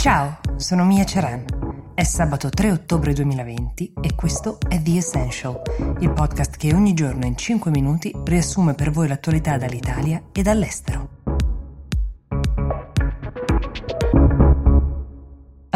Ciao, sono Mia Ceran. È sabato 3 ottobre 2020 e questo è The Essential, il podcast che ogni giorno in 5 minuti riassume per voi l'attualità dall'Italia e dall'estero.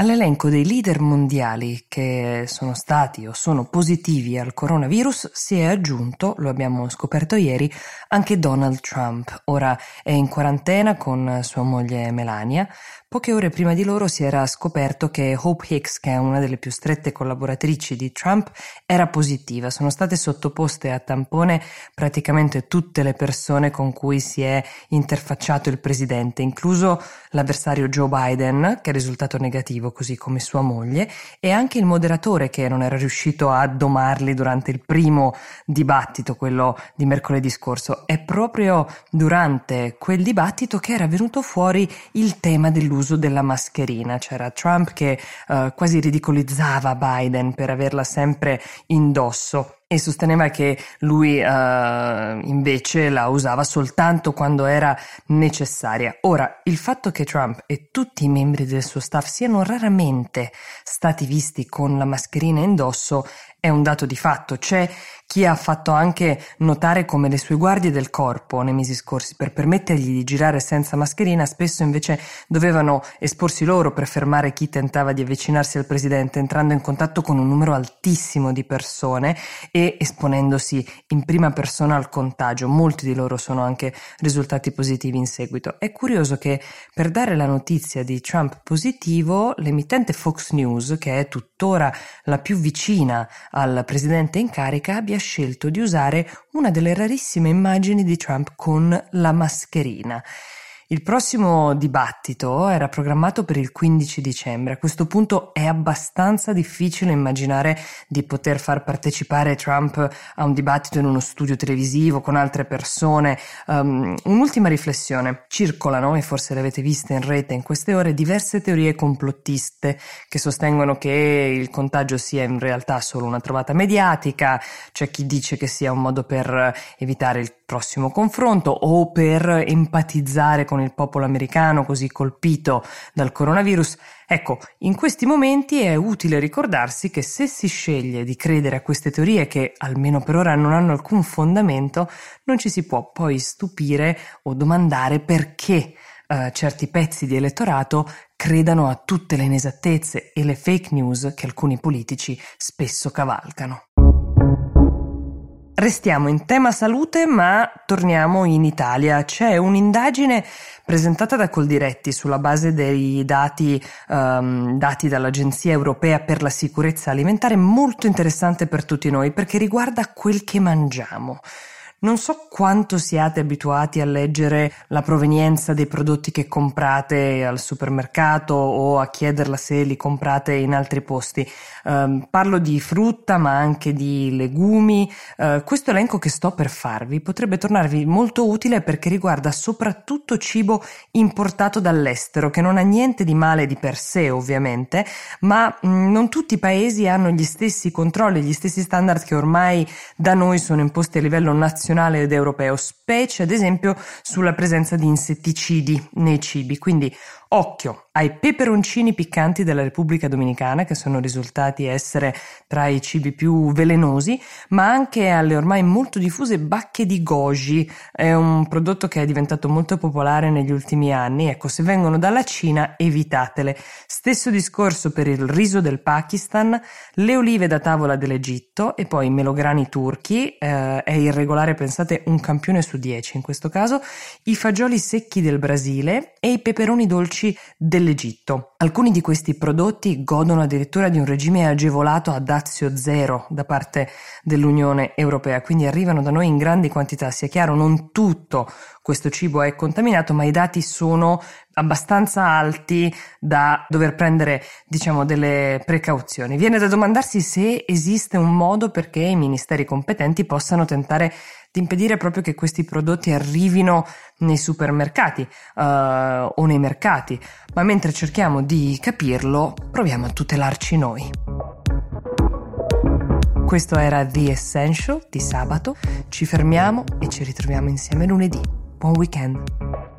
All'elenco dei leader mondiali che sono stati o sono positivi al coronavirus si è aggiunto, lo abbiamo scoperto ieri, anche Donald Trump. Ora è in quarantena con sua moglie Melania, Poche ore prima di loro si era scoperto che Hope Hicks, che è una delle più strette collaboratrici di Trump, era positiva. Sono state sottoposte a tampone praticamente tutte le persone con cui si è interfacciato il presidente, incluso l'avversario Joe Biden, che è risultato negativo, così come sua moglie, e anche il moderatore che non era riuscito a domarli durante il primo dibattito, quello di mercoledì scorso. È proprio durante quel dibattito che era venuto fuori il tema dell'uso l'uso della mascherina. C'era Trump che uh, quasi ridicolizzava Biden per averla sempre indosso e sosteneva che lui uh, invece la usava soltanto quando era necessaria. Ora, il fatto che Trump e tutti i membri del suo staff siano raramente stati visti con la mascherina indosso è un dato di fatto. C'è chi ha fatto anche notare come le sue guardie del corpo nei mesi scorsi per permettergli di girare senza mascherina spesso invece dovevano esporsi loro per fermare chi tentava di avvicinarsi al presidente entrando in contatto con un numero altissimo di persone e esponendosi in prima persona al contagio. Molti di loro sono anche risultati positivi in seguito. È curioso che per dare la notizia di Trump positivo l'emittente Fox News, che è tuttora la più vicina al presidente in carica, abbia scelto di usare una delle rarissime immagini di Trump con la mascherina. Il prossimo dibattito era programmato per il 15 dicembre. A questo punto è abbastanza difficile immaginare di poter far partecipare Trump a un dibattito in uno studio televisivo con altre persone. Um, un'ultima riflessione. Circolano, e forse le avete viste in rete in queste ore, diverse teorie complottiste che sostengono che il contagio sia in realtà solo una trovata mediatica. C'è chi dice che sia un modo per evitare il prossimo confronto o per empatizzare con il popolo americano così colpito dal coronavirus. Ecco, in questi momenti è utile ricordarsi che se si sceglie di credere a queste teorie che almeno per ora non hanno alcun fondamento, non ci si può poi stupire o domandare perché Uh, certi pezzi di elettorato credano a tutte le inesattezze e le fake news che alcuni politici spesso cavalcano. Restiamo in tema salute, ma torniamo in Italia. C'è un'indagine presentata da Coldiretti sulla base dei dati um, dati dall'Agenzia Europea per la Sicurezza Alimentare molto interessante per tutti noi perché riguarda quel che mangiamo. Non so quanto siate abituati a leggere la provenienza dei prodotti che comprate al supermercato o a chiederla se li comprate in altri posti. Uh, parlo di frutta ma anche di legumi. Uh, questo elenco che sto per farvi potrebbe tornarvi molto utile perché riguarda soprattutto cibo importato dall'estero, che non ha niente di male di per sé ovviamente, ma mh, mm, non tutti i paesi hanno gli stessi controlli, gli stessi standard che ormai da noi sono imposti a livello nazionale nazionale ed europeo, specie ad esempio sulla presenza di insetticidi nei cibi. Quindi occhio ai peperoncini piccanti della Repubblica Dominicana, che sono risultati essere tra i cibi più velenosi, ma anche alle ormai molto diffuse bacche di goji. È un prodotto che è diventato molto popolare negli ultimi anni. Ecco, se vengono dalla Cina, evitatele. Stesso discorso per il riso del Pakistan, le olive da tavola dell'Egitto e poi i melograni turchi. Eh, è irregolare, pensate, un campione su dieci in questo caso. I fagioli secchi del Brasile e i peperoni dolci del dell'Egitto. Alcuni di questi prodotti godono addirittura di un regime agevolato a dazio zero da parte dell'Unione Europea, quindi arrivano da noi in grandi quantità. Sia chiaro, non tutto questo cibo è contaminato, ma i dati sono abbastanza alti da dover prendere, diciamo, delle precauzioni. Viene da domandarsi se esiste un modo perché i ministeri competenti possano tentare di impedire proprio che questi prodotti arrivino nei supermercati uh, o nei mercati, ma mentre cerchiamo di capirlo, proviamo a tutelarci noi. Questo era The Essential di sabato, ci fermiamo e ci ritroviamo insieme lunedì. Buon weekend!